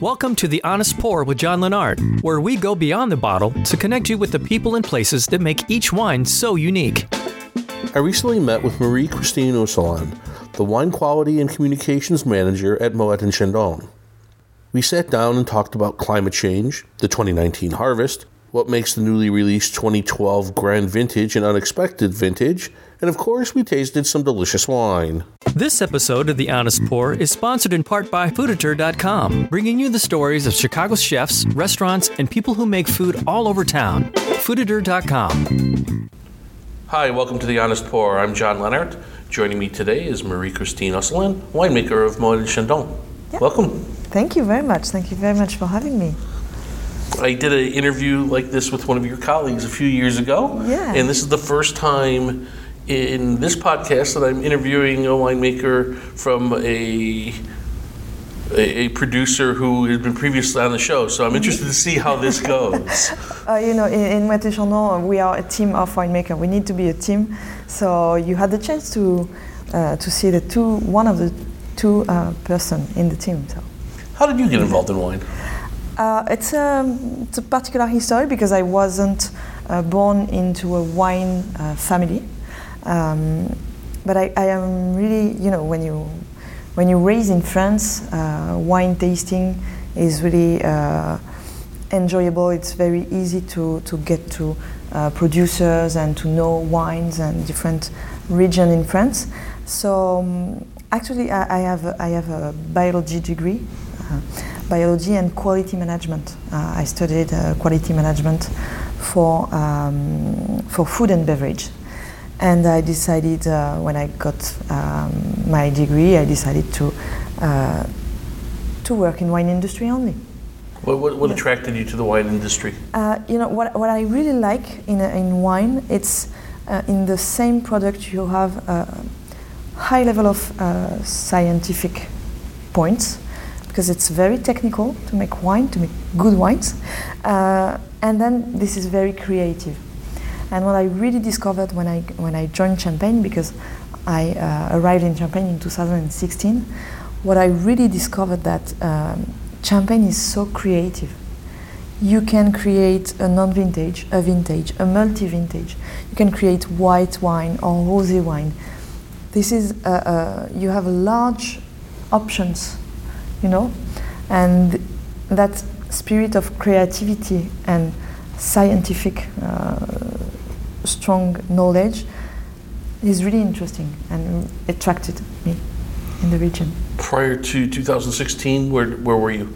Welcome to The Honest Pour with John Lennart, where we go beyond the bottle to connect you with the people and places that make each wine so unique. I recently met with Marie Christine Osselin, the Wine Quality and Communications Manager at Moet and Chandon. We sat down and talked about climate change, the 2019 harvest, what makes the newly released 2012 Grand Vintage an unexpected vintage, and of course, we tasted some delicious wine. This episode of The Honest Pour is sponsored in part by Fooditor.com, bringing you the stories of Chicago's chefs, restaurants, and people who make food all over town. Fooditor.com. Hi, welcome to The Honest Pour. I'm John Lennart. Joining me today is Marie Christine Osselin, winemaker of Moet and Chandon. Yep. Welcome. Thank you very much. Thank you very much for having me. I did an interview like this with one of your colleagues a few years ago. Yeah. And this is the first time in this podcast that I'm interviewing a winemaker from a a, a producer who has been previously on the show. So I'm interested to see how this goes. Uh, you know, in, in Moët Chandon, we are a team of winemakers. We need to be a team. So you had the chance to uh, to see the two, one of the two uh, person in the team. So How did you get involved in wine? uh, it's, a, it's a particular history because I wasn't uh, born into a wine uh, family. Um, but I, I am really, you know, when you when you raise in France, uh, wine tasting is really uh, enjoyable. It's very easy to, to get to uh, producers and to know wines and different region in France. So um, actually, I, I have a, I have a biology degree, uh, biology and quality management. Uh, I studied uh, quality management for um, for food and beverage. And I decided uh, when I got um, my degree, I decided to uh, to work in wine industry only. What, what, what attracted you to the wine industry? Uh, you know what, what I really like in, in wine, it's uh, in the same product you have a high level of uh, scientific points because it's very technical to make wine, to make good wines, uh, and then this is very creative. And what I really discovered when I when I joined Champagne, because I uh, arrived in Champagne in 2016, what I really discovered that um, Champagne is so creative. You can create a non-vintage, a vintage, a multi-vintage. You can create white wine or rosé wine. This is uh, uh, you have large options, you know, and that spirit of creativity and scientific uh, strong knowledge is really interesting and attracted me in the region. Prior to 2016, where, where were you?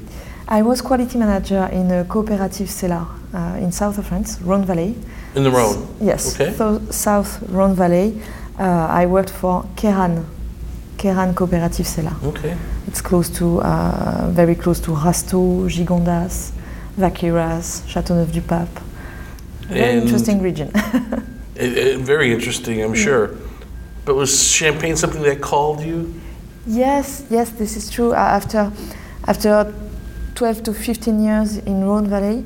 I was quality manager in a cooperative cellar uh, in south of France, Rhone Valley. In the Rhone. Yes, Okay. so south Rhone Valley. Uh, I worked for Cairanne, Cairanne Cooperative Cellar. Okay. It's close to, uh, very close to Rasteau, Gigondas, Vacqueyras, Châteauneuf-du-Pape. Very interesting region. It, it- very interesting, I'm sure. But was champagne something that called you? Yes, yes, this is true. After, after 12 to 15 years in Rhone Valley,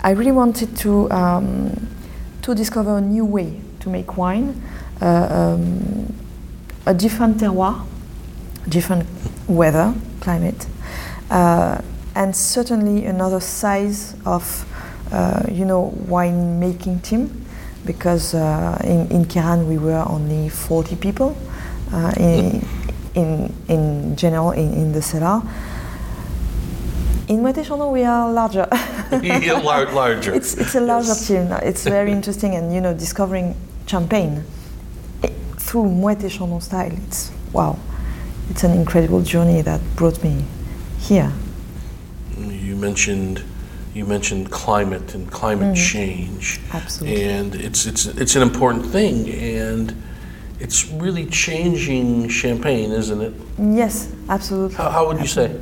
I really wanted to, um, to discover a new way to make wine, uh, um, a different terroir, different weather, climate, uh, and certainly another size of, you know, wine making team, because uh, in, in Cairanne we were only 40 people. Uh, in, in, in general, in, in the cellar. In Moët Chandon, we are larger. yeah, larger. It's, it's a larger Yes. team. It's very interesting, and you know, discovering champagne eh, through Moët Chandon style. It's wow, it's an incredible journey that brought me here. You mentioned you mentioned climate and climate change. Absolutely. And it's it's it's an important thing and it's really changing champagne, isn't it? Yes, absolutely. How, how would you say?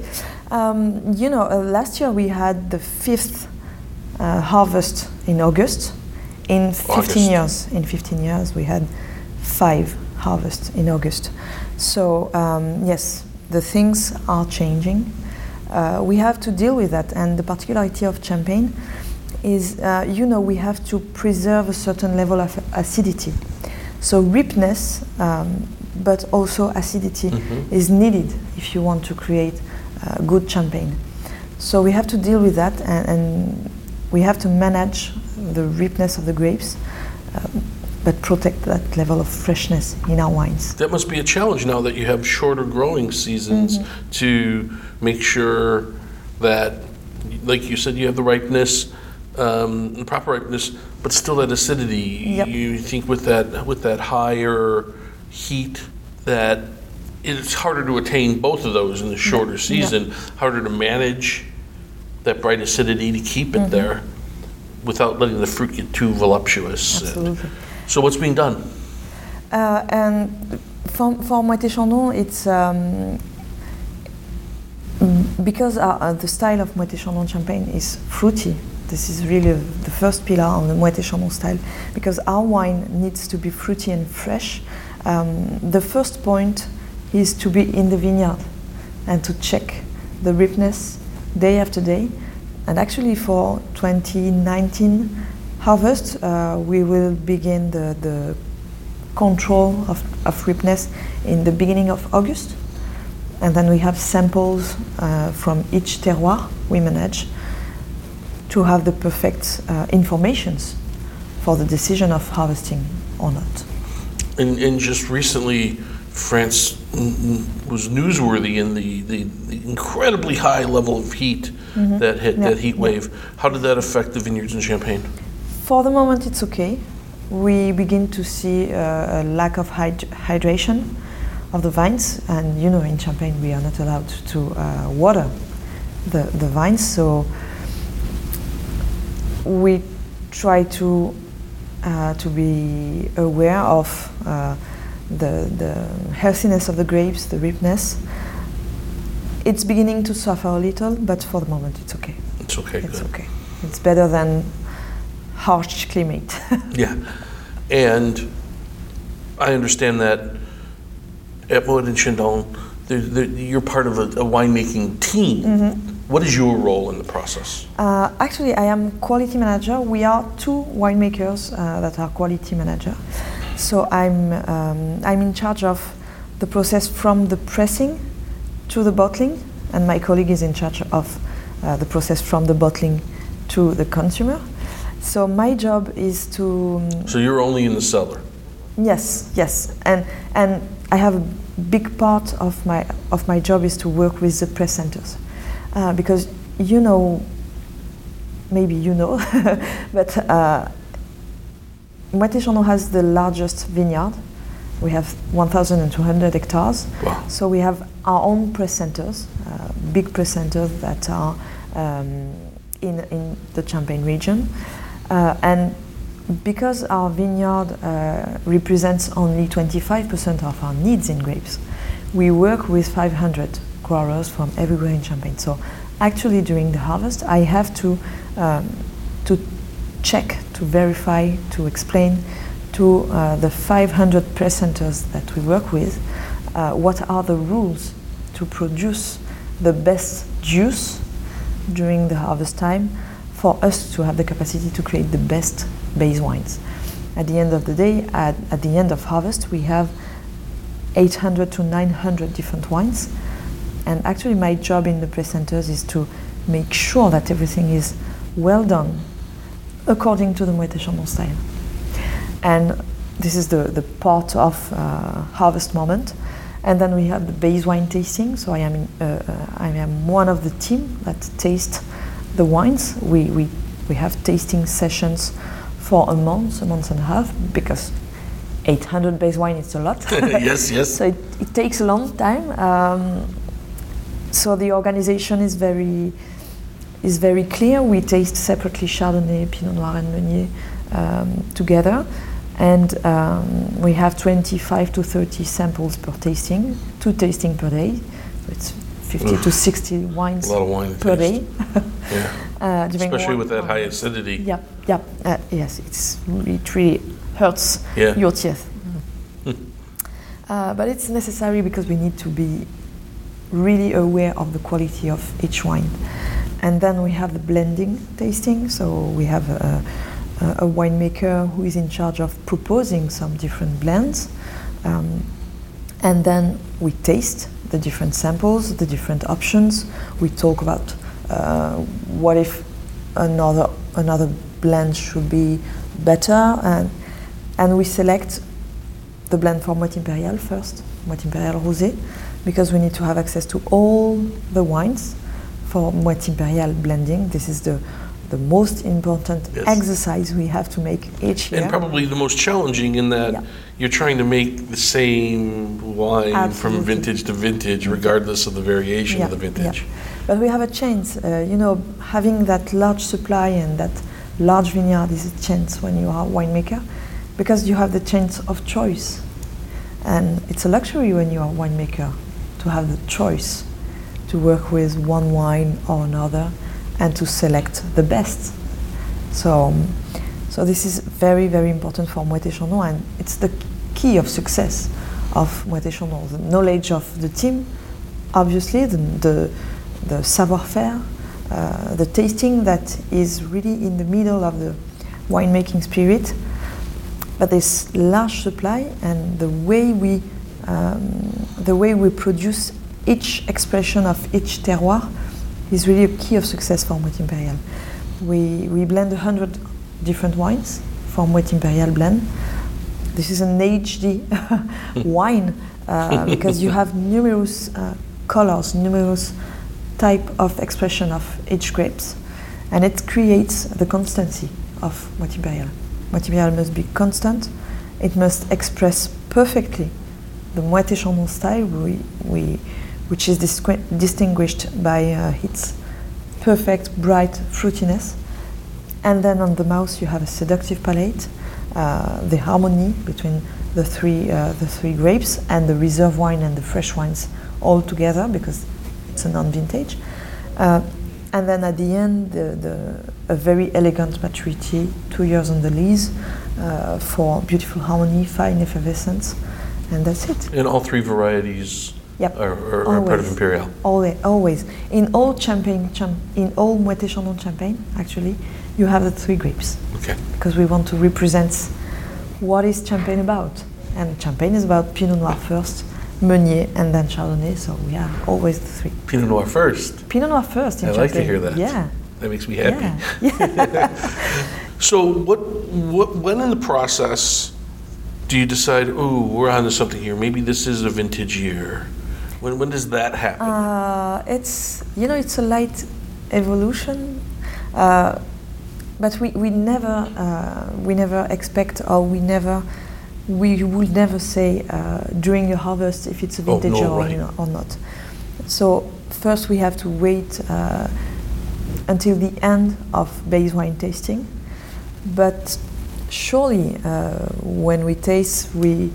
Um, you know, uh, last year we had the fifth uh, harvest in August. In 15 August. years, in 15 years, we had five harvests in August. So um, yes, the things are changing. Uh, we have to deal with that, and the particularity of champagne is, uh, you know, we have to preserve a certain level of acidity. So ripeness, um, but also acidity Mhm. is needed if you want to create uh, good champagne. So we have to deal with that, and, and we have to manage the ripeness of the grapes. Um, but protect that level of freshness in our wines. That must be a challenge now that you have shorter growing seasons mm-hmm. to make sure that, like you said, you have the ripeness, um, the proper ripeness, but still that acidity. Yep. You think with that with that higher heat that it's harder to attain both of those in the shorter season. Yep. Harder to manage that bright acidity to keep it mm-hmm. there without letting the fruit get too voluptuous. Absolutely. So what's being done? Uh, and for, for Moët Chandon, it's um, because uh, uh, the style of Moët Chandon champagne is fruity. This is really the first pillar of the Moët Chandon style because our wine needs to be fruity and fresh. Um, the first point is to be in the vineyard and to check the ripeness day after day. And actually, for 2019, harvest, uh, we will begin the, the control of, of ripeness in the beginning of August. And then we have samples uh, from each terroir we manage to have the perfect uh, informations for the decision of harvesting or not. And, and just recently, France was newsworthy in the, the, the, incredibly high level of heat mm-hmm. that hit yeah. that heat wave. Yeah. How did that affect the vineyards in Champagne? For the moment, it's okay. We begin to see uh, a lack of hyd- hydration of the vines, and you know, in Champagne, we are not allowed to uh, water the, the vines, so we try to uh, to be aware of uh, the the healthiness of the grapes, the ripeness. It's beginning to suffer a little, but for the moment, it's okay. It's okay. It's good. okay. It's better than harsh climate. yeah, and I understand that at Moët and Chandon, you're part of a, a winemaking team. Mm-hmm. What is your role in the process? Uh, actually, I am quality manager. We are two winemakers uh, that are quality manager. So I'm um, I'm in charge of the process from the pressing to the bottling, and my colleague is in charge of uh, the process from the bottling to the consumer. So my job is to. So you're only in the cellar. Yes, yes, and and I have a big part of my of my job is to work with the press centers, uh, because you know. Maybe you know, but uh, Chandon has the largest vineyard. We have 1,200 hectares. Wow. So we have our own press centers, uh, big press centers that are um, in in the Champagne region. Uh, and because our vineyard uh, represents only 25% of our needs in grapes, we work with 500 growers from everywhere in Champagne. So actually during the harvest, I have to, um, to check, to verify, to explain to uh, the 500 presenters that we work with uh, what are the rules to produce the best juice during the harvest time for us to have the capacity to create the best base wines. At the end of the day, at, at the end of harvest, we have 800 to 900 different wines. And actually, my job in the press centers is to make sure that everything is well done according to the Moët Chandon style. And this is the, the part of uh, harvest moment. And then we have the base wine tasting. So I am, in, uh, uh I am one of the team that taste the wines. We, we, we have tasting sessions for a month, a month and a half, because 800 base wine is a lot. yes, yes. So it, it, takes a long time. Um, so the organization is very is very clear. We taste separately Chardonnay, Pinot Noir, and Meunier um, together, and um, we have 25 to 30 samples per tasting, two tasting per day. So it's 50 to 60 wines a lot of wine per day. yeah. uh, Especially with that high acidity. Yeah, yeah. Uh, yes, it's it really hurts yeah. your teeth. uh, but it's necessary because we need to be really aware of the quality of each wine. And then we have the blending tasting. So we have a, a winemaker who is in charge of proposing some different blends. Um, and then we taste the different samples, the different options. We talk about uh, what if another another blend should be better, and and we select the blend for Moët Impérial first, Moët Impérial Rosé, because we need to have access to all the wines for Moët Impérial blending. This is the the most important Yes. exercise we have to make each year. And probably the most challenging in that Yeah. you're trying to make the same wine from vintage to vintage, regardless of the variation of the Yeah, vintage. But we have a chance, uh, you know, having that large supply and that large vineyard is a chance when you are a winemaker because you have the chance of choice. And it's a luxury when you are a winemaker to have the choice to work with one wine or another and to select the best. So, um, so this is very, very important for Moët Chandon and it's the key of success of Moët Chandon. The knowledge of the team, obviously, the, the, the savoir-faire, uh, the tasting that is really in the middle of the winemaking spirit. But this large supply and the way we, um, the way we produce each expression of each terroir is really a key of success for Moët Impérial. We, we blend 100 different wines for Moët Impérial blend. This is an HD wine uh, because you have numerous uh, colors, numerous type of expression of each grapes, and it creates the constancy of Moët Impérial. Moët Impérial must be constant. It must express perfectly the Moët Chandon style, we, we, which is distinguished by uh, its perfect bright fruitiness. And then on the mouth, you have a seductive palate, uh, the harmony between the three, uh, the three grapes and the reserve wine and the fresh wines all together because it's a non-vintage. Uh, and then at the end, the, the, a very elegant maturity, two years on the lees uh, for beautiful harmony, fine effervescence, and that's it. And all three varieties Yep. are part of Always. Imperial. Always, always. In all champagne, cham- in all Moët Chandon champagne, actually, you have the three grapes Okay. because we want to represent what is champagne about. And champagne is about Pinot Noir first, Meunier, and then Chardonnay. So we have always the three. Pinot Noir first. Pinot Noir first in I champagne. like to hear that. Yeah. That makes me happy. Yeah. So, what, what, when in the process do you decide, oh, we're onto something here? Maybe this is a vintage year. When, when does that happen? Uh, it's you know it's a light evolution, uh, but we, we never uh, we never expect or we never we will never say uh, during the harvest if it's a Oh, vintage no, or, right. you know, or not. So first we have to wait uh, until the end of base wine tasting, but surely uh, when we taste we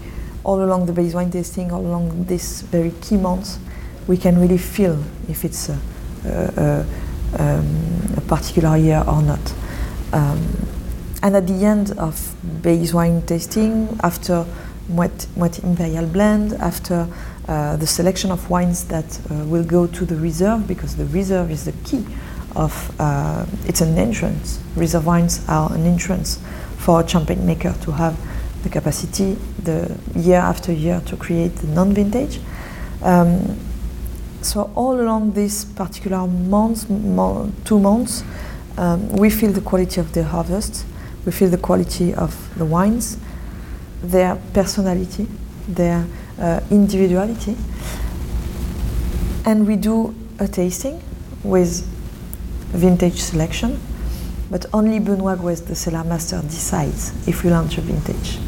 all along the base wine tasting, all along this very key months, we can really feel if it's a, a, a, um, a particular year or not. Um, and at the end of base wine tasting, after Moët Imperial blend, after uh, the selection of wines that uh, will go to the reserve, because the reserve is the key of, uh, it's an entrance. Reserve wines are an entrance for a champagne maker to have the capacity, the year after year, to create the non-vintage. Um, so all along these particular months, mo- two months, um, we feel the quality of the harvest, we feel the quality of the wines, their personality, their uh, individuality, and we do a tasting with vintage selection, but only Benoit Gouez, the cellar master, decides if we launch a vintage.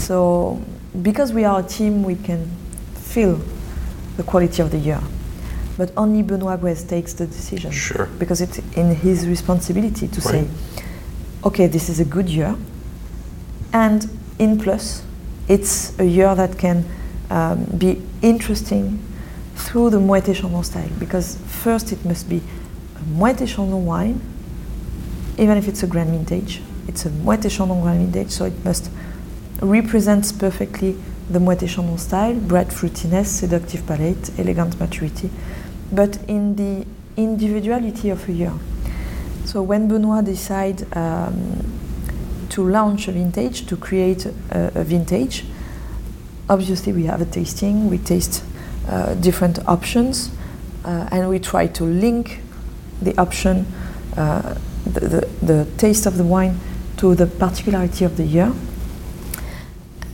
So, because we are a team, we can feel the quality of the year. But only Benoit Gouez takes the decision. Sure. Because it's in his responsibility to say, okay, this is a good year. And in plus, it's a year that can um, be interesting through the Moët Chandon style. Because first, it must be a Moët Chandon wine, even if it's a grand vintage. It's a Moët Chandon grand vintage, so it must represent perfectly the Moët Chandon style, bright fruitiness, seductive palate, elegant maturity, but in the individuality of a year. So when Benoit decide um, to launch a vintage, to create a, a vintage, obviously we have a tasting, we taste uh, different options, uh, and we try to link the option, uh, the, the, the taste of the wine to the particularity of the year.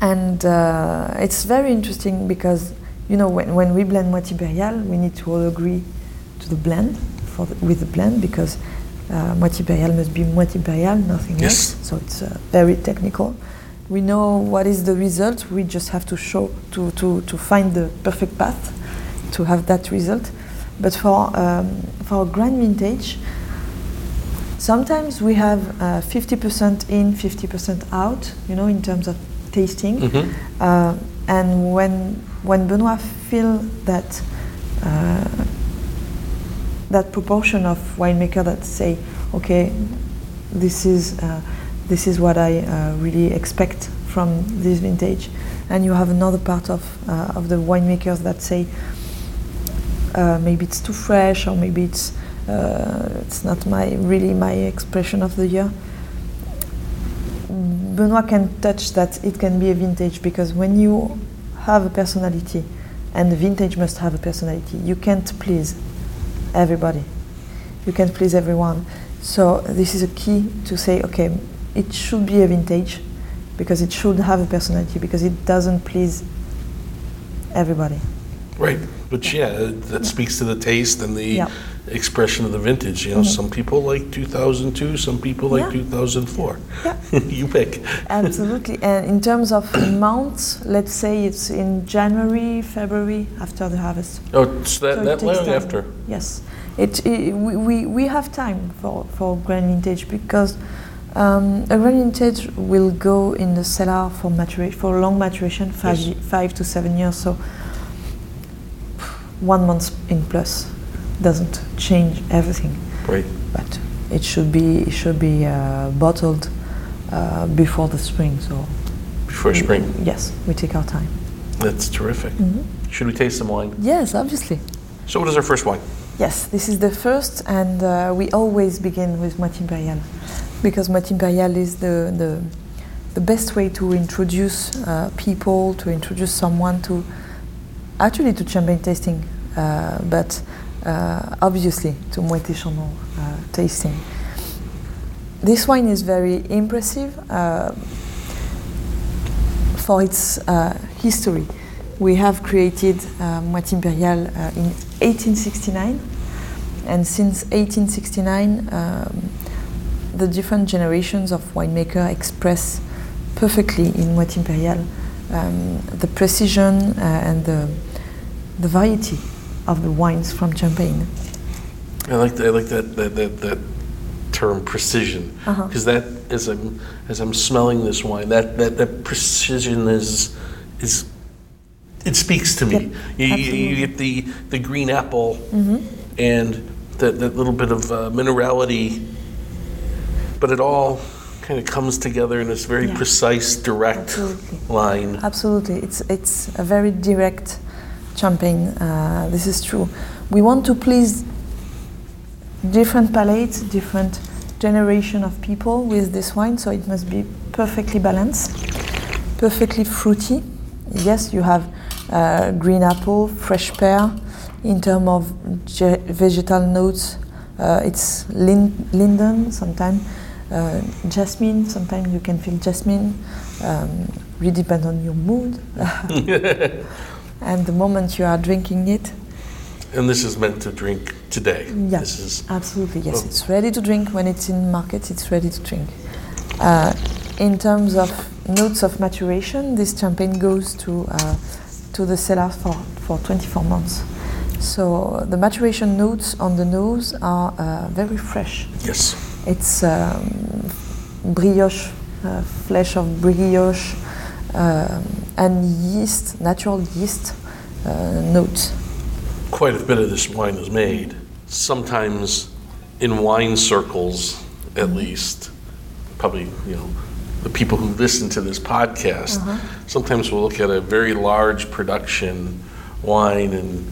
And uh, it's very interesting because, you know, when, when we blend Moët Impérial, we need to all agree to the blend for the, with the blend because uh, Moët Impérial must be Moët Impérial, nothing Yes. else. So it's uh, very technical. We know what is the result. We just have to show to, to, to find the perfect path to have that result. But for um, for grand vintage, sometimes we have uh, 50% in, 50% out. You know, in terms of tasting. Mhm. Uh, and when when Benoit feel that uh, that proportion of winemaker that say, okay, this is uh, this is what I uh, really expect from this vintage, and you have another part of uh, of the winemakers that say uh, maybe it's too fresh or maybe it's uh, it's not my really my expression of the year. Benoit can touch that it can be a vintage because when you have a personality, and vintage must have a personality, you can't please everybody. You can't please everyone. So this is a key to say, okay, it should be a vintage because it should have a personality because it doesn't please everybody. Right, but yeah, that speaks to the taste and the Yeah. expression of the vintage. You know, some people like 2002, some people like Yeah. 2004. Yeah. you pick. Absolutely. And in terms of months, let's say it's in January, February after the harvest. Oh, it's that, So it that takes long time. after. Yes, it, we, we, we have time for, for grand vintage because um, a grand vintage will go in the cellar for maturate for long maturation, five, ye- five to seven years. So one month in plus doesn't change everything, Right. but it should be it should be uh, bottled uh, before the spring. So Before spring. yes, we take our time. That's terrific. Mm-hmm. Should we taste some wine? Yes, obviously. So, what is our first wine? Yes, this is the first, and uh, we always begin with Moët Impérial because Moët Impérial is the, the, the best way to introduce uh, people, to introduce someone to actually to champagne tasting, uh, but uh, obviously to Moët Chandon uh, tasting. This wine is very impressive uh, for its uh, history. We have created Moët Impérial in 1869, and since 1869, um, the different generations of winemaker express perfectly in Moët Impérial um, the precision uh, and the, the variety of the wines from Champagne. I like that, I like that, that, that, that term precision Uh-huh. because that as I'm as I'm smelling this wine that that, that precision is is it speaks to me. You, you, get the the green apple and that, that little bit of uh, minerality, but it all kind of comes together in this very Yeah. precise, direct Absolutely. line. Absolutely, it's it's a very direct champagne. Uh, this is true. We want to please different palates, different generation of people with this wine, so it must be perfectly balanced, perfectly fruity. Yes, you have uh, green apple, fresh pear. In terms of ge- vegetal notes, uh, it's lin- linden, sometimes uh, jasmine. Sometimes you can feel jasmine. Um, really depends on your mood and the moment you are drinking it. And this is meant to drink today. Yes, This is Absolutely, yes. Oh. It's ready to drink when it's in market. It's ready to drink. Uh, in terms of notes of maturation, this champagne goes to uh, to the cellar for, for 24 months. So the maturation notes on the nose are uh, very fresh. yes. It's um, brioche, uh, flesh of brioche, and yeast, natural yeast uh, notes. quite a bit of this wine is made. Sometimes in wine circles, at least, probably, you know, the people who listen to this podcast, sometimes will look at a very large production wine and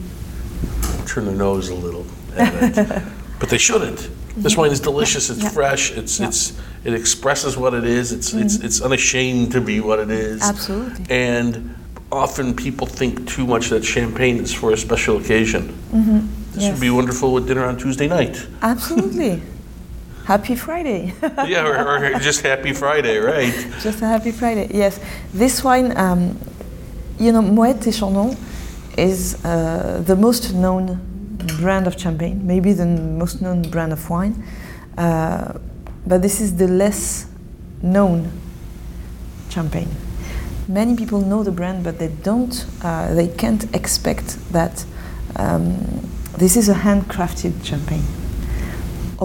turn their nose a little at it. but they shouldn't. This wine is delicious. It's fresh. It's it's it expresses what it is. It's it's it's unashamed to be what it is. Absolutely. And often people think too much that champagne is for a special occasion. This yes. would be wonderful with dinner on Tuesday night. Absolutely. happy Friday. yeah, or, or just Happy Friday, right? Just a happy Friday. Yes, this wine, um, you know, Moët et Chandon is uh, the most known brand of champagne, maybe the most known brand of wine. Uh, but this is the less known champagne. Many people know the brand, but they don't, uh, they can't expect that um, this is a handcrafted champagne.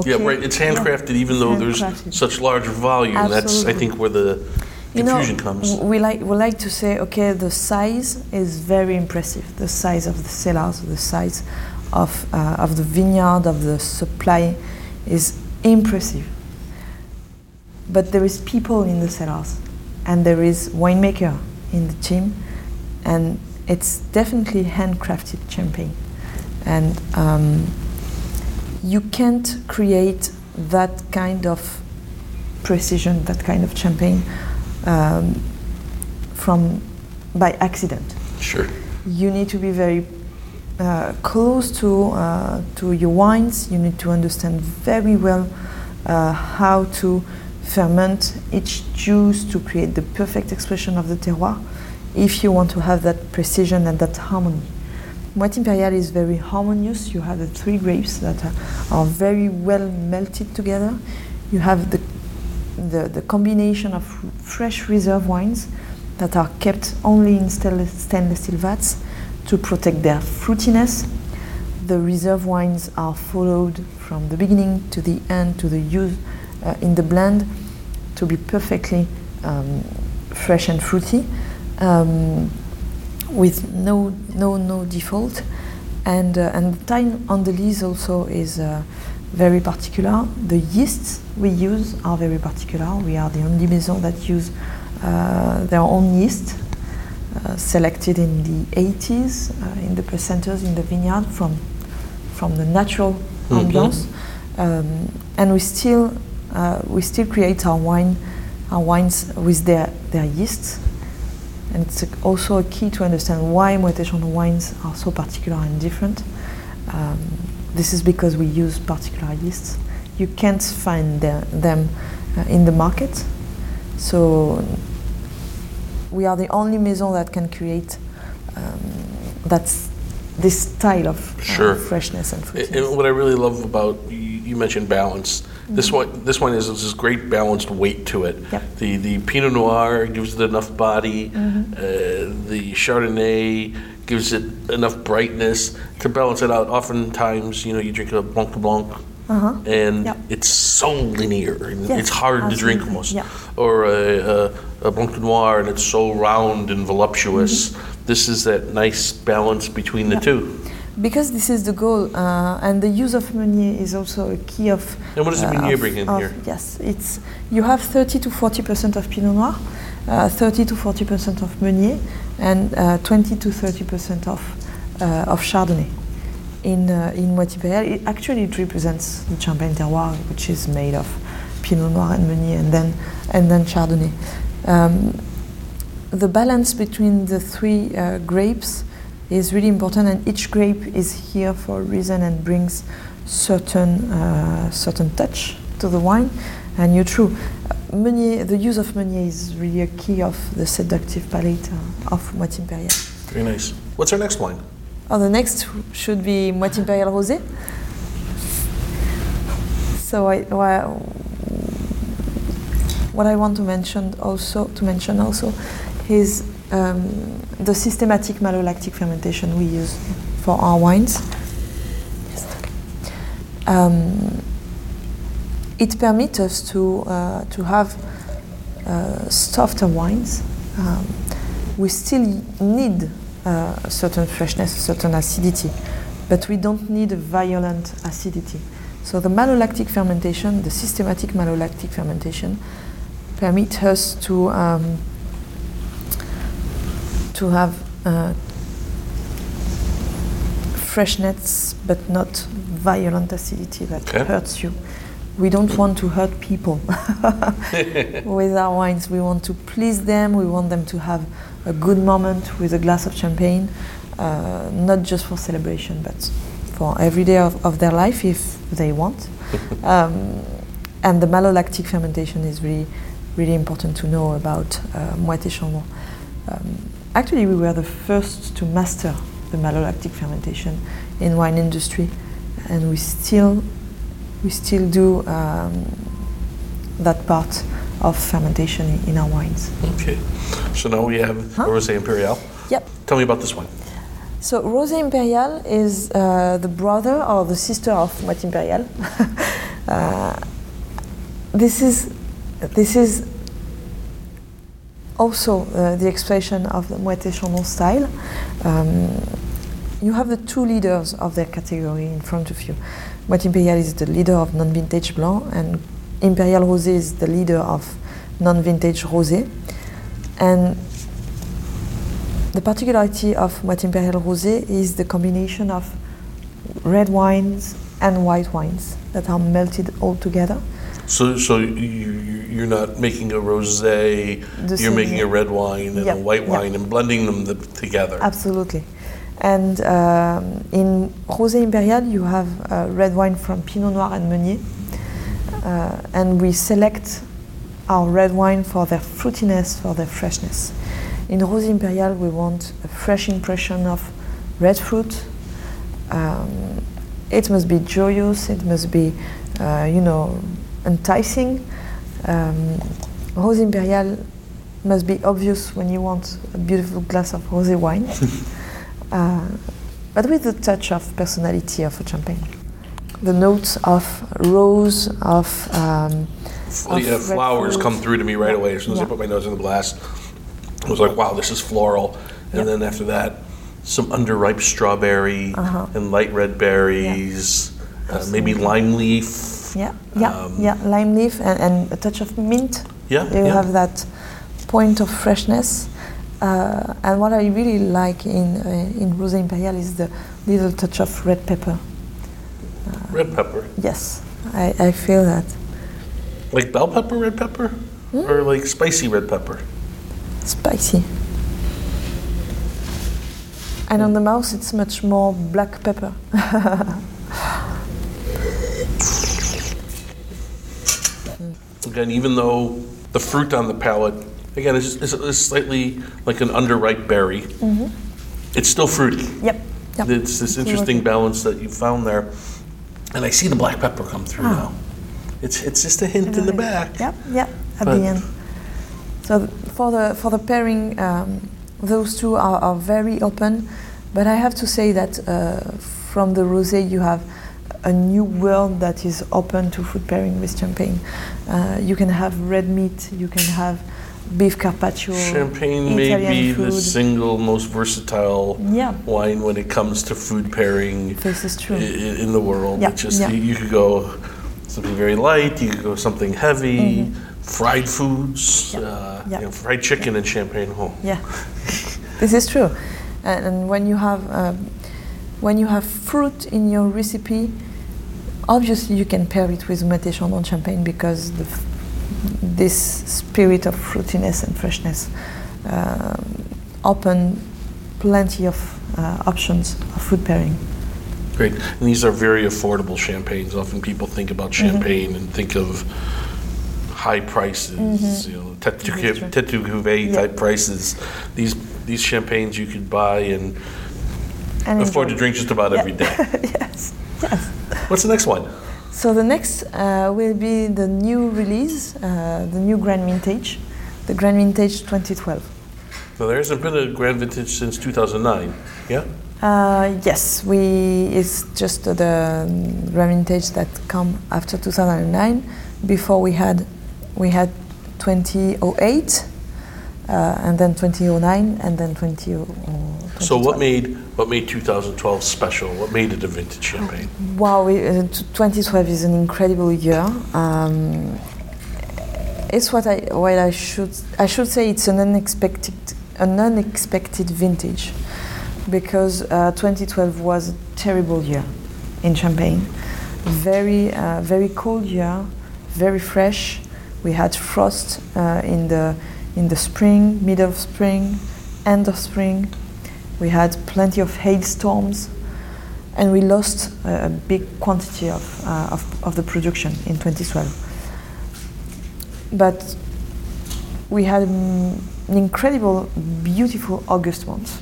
Yeah, right. It's yeah. handcrafted, even though there's such large volume. That's, I think, where the You know, confusion comes. we like we like to say, okay, the size is very impressive. The size of the cellars, the size of uh, of the vineyard, of the supply, is impressive. But there is people in the cellars, and there is winemaker in the team, and it's definitely handcrafted champagne, and um, you can't create that kind of precision, that kind of champagne um, from by accident. Sure. You need to be very uh, close to uh, to your wines. You need to understand very well uh, how to ferment each juice to create the perfect expression of the terroir. If you want to have that precision and that harmony. Moët Impérial is very harmonious. You have the three grapes that are, very well melted together. You have the, the, the combination of fresh reserve wines that are kept only in stainless, stainless steel vats to protect their fruitiness. The reserve wines are followed from the beginning to the end to the use uh, in the blend to be perfectly um, fresh and fruity. Um, with no no no default and uh, and the time on the lees also is uh, very particular the yeasts we use are very particular we are the only maison that use uh, their own yeast selected in the 80s uh, in the placenters in the vineyard from from the natural ambiance um, and we still uh, we still create our wine our wines with their their yeasts and it's a- also a key to understand why Moët Chandon wines are so particular and different. Um, this is because we use particular yeasts. You can't find the, them uh, in the market. So we are the only maison that can create um, that's this style of uh, Sure. freshness and And what I really love about you, you mentioned balance. This one, this wine has this great balanced weight to it. Mm-hmm. Yep. The the Pinot Noir gives it enough body. Mm-hmm. Uh, the Chardonnay gives it enough brightness to balance it out. Oftentimes, you know, you drink a Blanc de Blanc, Uh-huh. and Yep. it's so linear and Yes, it's hard to drink almost. Yeah. Or a, a, a Blanc de Noir, and it's so round and voluptuous. This is that nice balance between the Mm-hmm. Yeah. two. Because this is the goal, uh, and the use of Meunier is also a key of. And what does uh, Meunier of- bring in of- here? Yes, it's you have 30 to 40 percent of Pinot Noir, uh, 30 to 40 percent of Meunier, and uh, 20 to 30 percent of uh, of Chardonnay. In uh, in Moët Impérial, it actually it represents the Champagne terroir, which is made of Pinot Noir and Meunier, and then and then Chardonnay. Um, the balance between the three uh, grapes is really important, and each grape is here for a reason and brings certain uh, certain touch to the wine. And you're true, Meunier, the use of Meunier is really a key of the seductive palette uh, of Moët Impérial. Very nice. What's our next wine? Oh, the next should be Moët Impérial Rosé. So I, wha- what I want to mention also to mention also is um, the systematic malolactic fermentation we use for our wines. Um, it permits us to uh, to have uh, softer wines. Um, we still need uh, a certain freshness, a certain acidity, but we don't need a violent acidity. So the malolactic fermentation, the systematic malolactic fermentation, permit us to um, to have uh, freshness, but not violent acidity that Okay. hurts you we don't want to hurt people with our wines. We want to please them. We want them to have a good moment with a glass of champagne, uh, not just for celebration, but for every day of, of their life if they want. um, and the malolactic fermentation is really, really important to know about uh, Moët Chandon. Um, actually, we were the first to master the malolactic fermentation in wine industry, and we still we still do um, that part of fermentation in, our wines. Okay, so now we have huh? Rosé Impérial. Yep. Tell me about this one. So Rosé Impérial is uh, the brother or the sister of Moët Impérial. uh, this is this is also uh, the expression of the Moët Chandon style. Um, you have the two leaders of their category in front of you. Moët Impérial is the leader of non-vintage blanc, and Imperial Rosé is the leader of non-vintage rosé. And the particularity of Moët Imperial Rosé is the combination of red wines and white wines that are melted all together. So, so you, you're not making a rosé, you're making a red wine and a white wine and blending them the, together. Absolutely. And um, in Rosé Impérial, you have uh, red wine from Pinot Noir and Meunier. Uh, and we select our red wine for their fruitiness, for their freshness. In Rosé Impérial, we want a fresh impression of red fruit. Um, it must be joyous, it must be, uh, you know, enticing. Um, Rosé Impérial must be obvious when you want a beautiful glass of rosé wine. uh, but with the touch of personality of a champagne. The notes of rose, of, um, of yeah, flowers come through to me right away as soon as yeah. I put my nose in the glass. I was like, wow, this is floral. And then after that, some underripe strawberry uh-huh. and light red berries, uh, maybe lime leaf. Yeah, yeah, um, yeah, lime leaf and, and, a touch of mint. Yeah, you yeah. have that point of freshness. Uh, and what I really like in uh, in Rosé Impérial is the little touch of red pepper. Red pepper. Yes, I, I feel that. Like bell pepper, red pepper, mm? or like spicy red pepper. Spicy. And on the mouth, it's much more black pepper. Again, even though the fruit on the palate again, it's, it's, it's slightly like an underripe berry. Mm-hmm. It's still fruity. Yep. yep. It's this interesting balance that you found there. And I see the black pepper come through oh. now. It's, it's just a hint in the back. Yep, yep, at but the end. So for the, for the pairing, um, those two are, are very open. But I have to say that uh, from the rosé, you have a new world that is open to food pairing with champagne. Uh, you can have red meat, you can have beef carpaccio. Champagne may be food. the single most versatile yeah. wine when it comes to food pairing. This is true. In, in the world, yeah. just yeah. you, you, could go something very light. You could go something heavy. Mm-hmm. Fried foods, yeah. Uh, You know, fried chicken and champagne. Oh. Yeah, this is true. And, and when you have um, when you have fruit in your recipe, obviously you can pair it with Moët Chandon champagne because the this spirit of fruitiness and freshness uh, open plenty of uh, options of food pairing. Great. And these are very affordable champagnes. Often people think about mm-hmm. champagne mm-hmm. and think of high prices, mm-hmm. you know, tête de cuvée type prices. These these champagnes you could buy and, and afford enjoy. to drink just about yeah. every day. yes. Yes. What's the next one? So the next uh, will be the new release, uh, the new Grand Vintage, the Grand Vintage 2012. So there hasn't been a Grand Vintage since 2009, yeah? Uh, yes, we. It's just the Grand Vintage that come after 2009. Before we had, we had 2008, uh, and then 2009, and then 20. So what made what made 2012 special? What made it a vintage champagne? Wow, we, uh, 2012 is an incredible year. Um, it's what I what I should I should say it's an unexpected an unexpected vintage because uh, 2012 was a terrible year in Champagne. very uh, very cold year, very fresh. We had frost uh, in the in the spring, mid of spring, end of spring. We had plenty of hailstorms, and we lost a, a big quantity of, uh, of of the production in 2012. But we had an incredible, beautiful August month.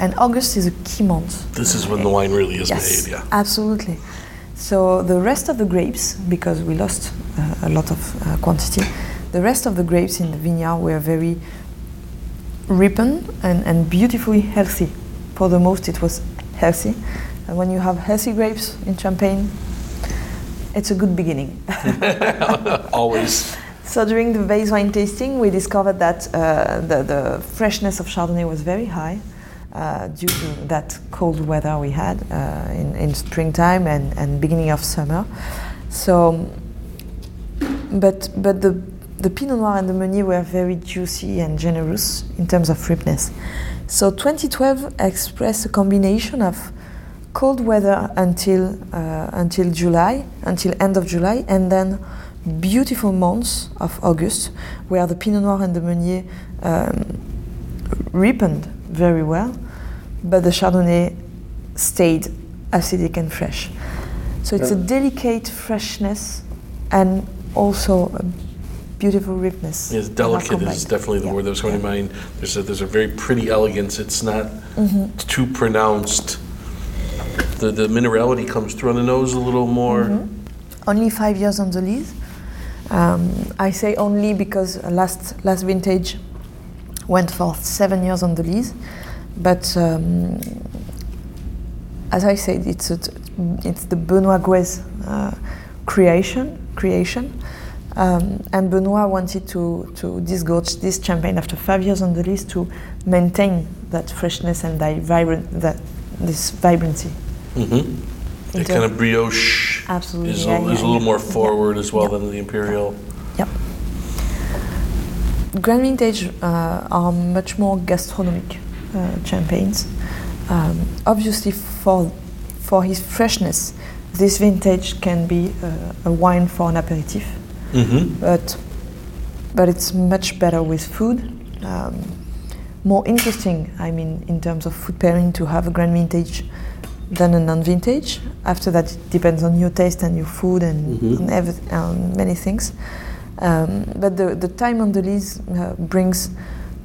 And August is a key month. This is when the wine really is Yes, made, yeah. absolutely. So the rest of the grapes, because we lost uh, a lot of uh, quantity, the rest of the grapes in the vineyard were very ripened and, and beautifully healthy. For the most, it was healthy. And when you have healthy grapes in Champagne, it's a good beginning. Always. So during the base wine tasting, we discovered that uh, the, the freshness of Chardonnay was very high uh, due to that cold weather we had uh, in, in springtime and, and beginning of summer. So, but but the the Pinot Noir and the Meunier were very juicy and generous in terms of ripeness. So 2012 expressed a combination of cold weather until uh, until July, until end of July, and then beautiful months of August, where the Pinot Noir and the Meunier um, ripened very well, but the Chardonnay stayed acidic and fresh. So it's a delicate freshness and also a beautiful ripeness. Yes, delicate is definitely the Yeah. word that was coming to mind. There's a, there's a very pretty elegance. It's not Mm-hmm. too pronounced. The, the minerality comes through on the nose a little more. Mm-hmm. Only five years on the lees. Um, I say only because last last vintage went for seven years on the lees, but um, as I said, it's a, it's the Benoit Gouez uh, creation creation, um, and Benoit wanted to to disgorge this champagne after five years on the list to maintain that freshness and that vibrant that this vibrancy. Mm-hmm. Kind of brioche Absolutely, is, yeah, a, is yeah, a little yeah. more Yeah. forward as well Yeah. than the imperial. Yep. Grand Vintage uh, are much more gastronomic uh, champagnes. Um, obviously, for for his freshness, this vintage can be uh, a wine for an aperitif, Mm-hmm. but but it's much better with food. Um, more interesting, I mean, in terms of food pairing, to have a Grand Vintage than a non-vintage. After that, it depends on your taste and your food and Mhm. on, every, on many things. Um, but the, the time on the lees uh, brings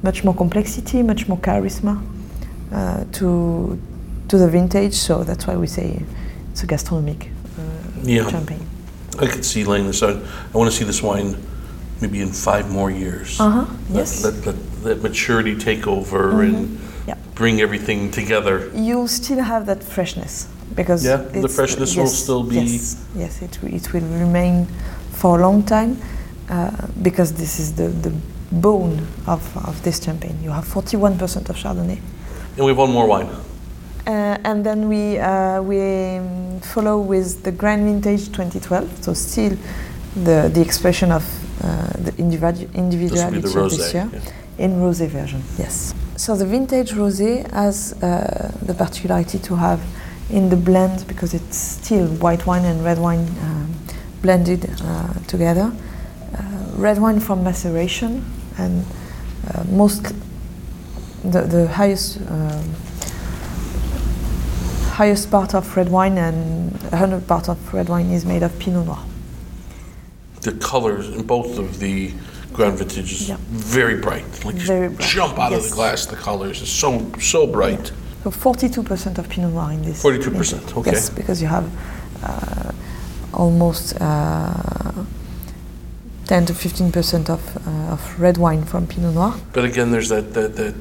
much more complexity, much more charisma uh, to to the vintage. So that's why we say it's a gastronomic uh, Yeah. champagne. I could see laying this out. I want to see this wine maybe in five more years. Uh huh. Let- Yes. Let, let, let maturity take over and Yeah. bring everything together. You'll still have that freshness because Yeah, the freshness will still be- yes, yes it, it will remain for a long time uh, because this is the, the bone of, of this champagne. You have 41% of Chardonnay. And we have one more wine. Uh, and then we uh, we follow with the Grand Vintage 2012, so still the the expression of uh, the individu- individuality the of this year yeah. in rosé version. Yes. So the vintage rosé has uh, the particularity to have in the blend because it's still white wine and red wine um, blended uh, together. Uh, red wine from maceration and uh, most the, the highest um, highest part of red wine and 100 part of red wine is made of Pinot Noir. The colors in both of the Grand Vintages Yeah. very bright. Like Very bright, jump out of the glass. The colors are so so bright. So 42% of Pinot Noir in this. 42%, vintage. okay. Yes, because you have uh, almost uh, 10 to 15% of, uh, of red wine from Pinot Noir. But again, there's that that, that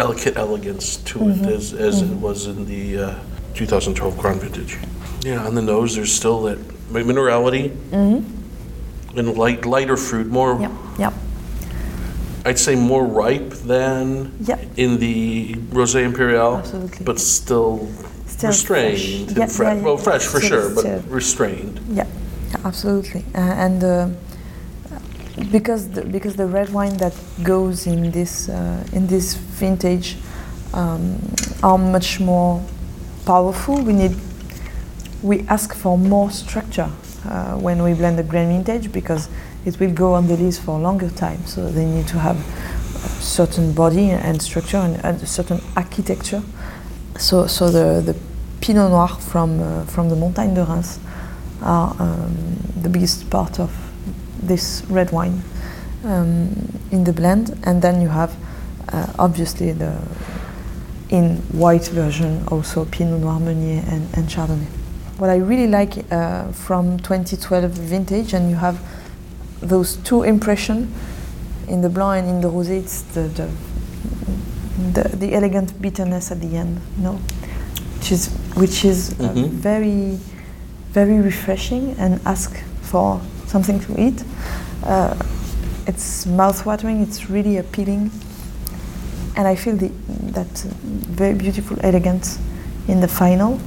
delicate elegance to Mm-hmm. it as as it was in the uh, 2012 Grand Vintage. Yeah, on the nose, there's still that minerality and light lighter fruit. More, Mm-hmm. Yep, yep. I'd say more ripe than Yep. in the Rosé Imperial, Absolutely. but still, Still restrained. fresh. and Yeah, yeah, yeah. Well, fresh for Still- sure, but restrained. Yeah, yeah, absolutely. Uh, and uh, because the, because the red wine that goes in this uh, in this vintage um, are much more powerful. We need we ask for more structure uh, when we blend the Grand Vintage because it will go on the lees for a longer time. So they need to have a certain body and structure and, and a certain architecture. So, so the, the Pinot Noir from, uh, from the Montagne de Reims are um, the biggest part of this red wine um, in the blend. And then you have uh, obviously the in white version also Pinot Noir Meunier and, and Chardonnay. What I really like uh, from 2012 vintage, and you have those two impressions in the blanc and in the rosé, it's the, the, the, the elegant bitterness at the end, you know, which is, which is uh, Mhm. very, very refreshing and ask for something to eat. Uh, it's mouth-watering, it's really appealing, and I feel the, that very beautiful elegance in the final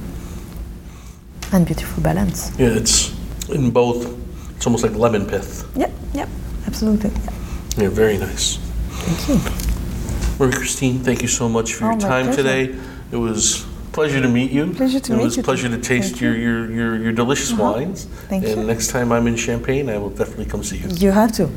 and beautiful balance. Yeah, it's in both. It's almost like lemon pith. Yep, yep, absolutely. Yeah. Yeah, very nice. Thank you. Marie Christine, thank you so much for Oh, your time pleasure. today. It was pleasure to meet you. Pleasure to it meet was a you pleasure to taste Thank your, your, your, your delicious Uh-huh. wines. Thank and you. next time I'm in Champagne, I will definitely come see you. You have to.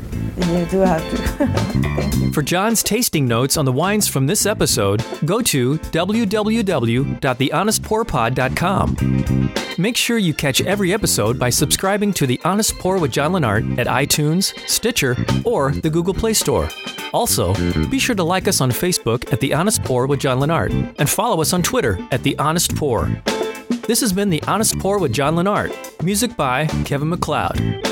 You do have to. Thank you. For John's tasting notes on the wines from this episode, go to www.thehonestpourpod.com. Make sure you catch every episode by subscribing to The Honest Pour with John Lennart at iTunes, Stitcher, or the Google Play Store. Also, be sure to like us on Facebook at The Honest Pour with John Lennart and follow us on Twitter at The Honest Pour. This has been The Honest Pour with John Lennart. Music by Kevin MacLeod.